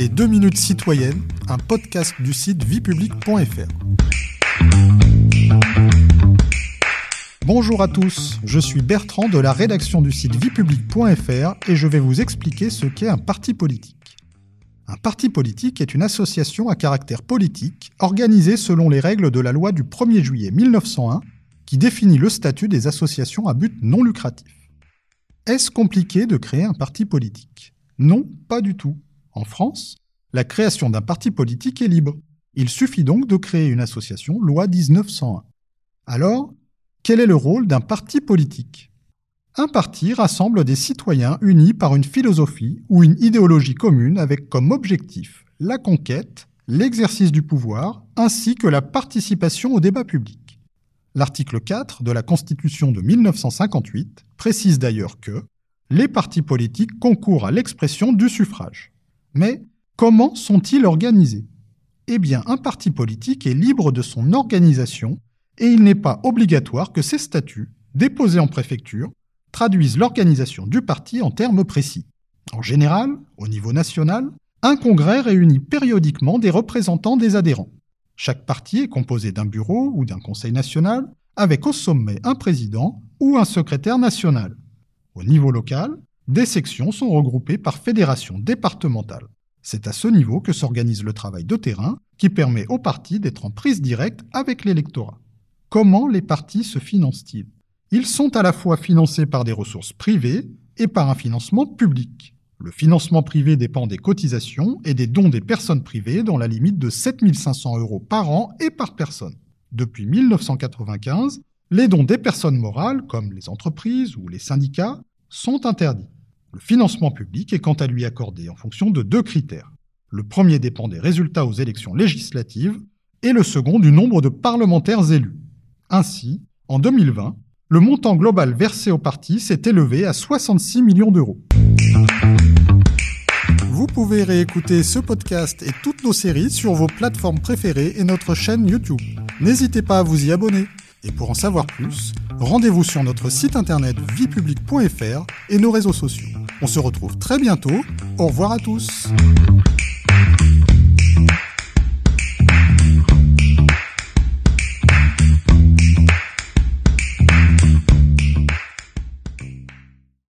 Les 2 minutes citoyennes, un podcast du site viepublic.fr. Bonjour à tous, je suis Bertrand de la rédaction du site viepublic.fr et je vais vous expliquer ce qu'est un parti politique. Un parti politique est une association à caractère politique organisée selon les règles de la loi du 1er juillet 1901 qui définit le statut des associations à but non lucratif. Est-ce compliqué de créer un parti politique? Non, pas du tout. En France, la création d'un parti politique est libre. Il suffit donc de créer une association, loi 1901. Alors, quel est le rôle d'un parti politique? Un parti rassemble des citoyens unis par une philosophie ou une idéologie commune avec comme objectif la conquête, l'exercice du pouvoir, ainsi que la participation au débat public. L'article 4 de la Constitution de 1958 précise d'ailleurs que les partis politiques concourent à l'expression du suffrage. Mais comment sont-ils organisés? Eh bien, un parti politique est libre de son organisation et il n'est pas obligatoire que ses statuts, déposés en préfecture, traduisent l'organisation du parti en termes précis. En général, au niveau national, un congrès réunit périodiquement des représentants des adhérents. Chaque parti est composé d'un bureau ou d'un conseil national, avec au sommet un président ou un secrétaire national. Au niveau local, des sections sont regroupées par fédération départementale. C'est à ce niveau que s'organise le travail de terrain qui permet aux partis d'être en prise directe avec l'électorat. Comment les partis se financent-ils? Ils sont à la fois financés par des ressources privées et par un financement public. Le financement privé dépend des cotisations et des dons des personnes privées dans la limite de 7500 euros par an et par personne. Depuis 1995, les dons des personnes morales, comme les entreprises ou les syndicats, sont interdits. Le financement public est quant à lui accordé en fonction de deux critères. Le premier dépend des résultats aux élections législatives et le second du nombre de parlementaires élus. Ainsi, en 2020, le montant global versé au parti s'est élevé à 66 millions d'euros. Vous pouvez réécouter ce podcast et toutes nos séries sur vos plateformes préférées et notre chaîne YouTube. N'hésitez pas à vous y abonner. Et pour en savoir plus, rendez-vous sur notre site internet viepublic.fr et nos réseaux sociaux. On se retrouve très bientôt. Au revoir à tous.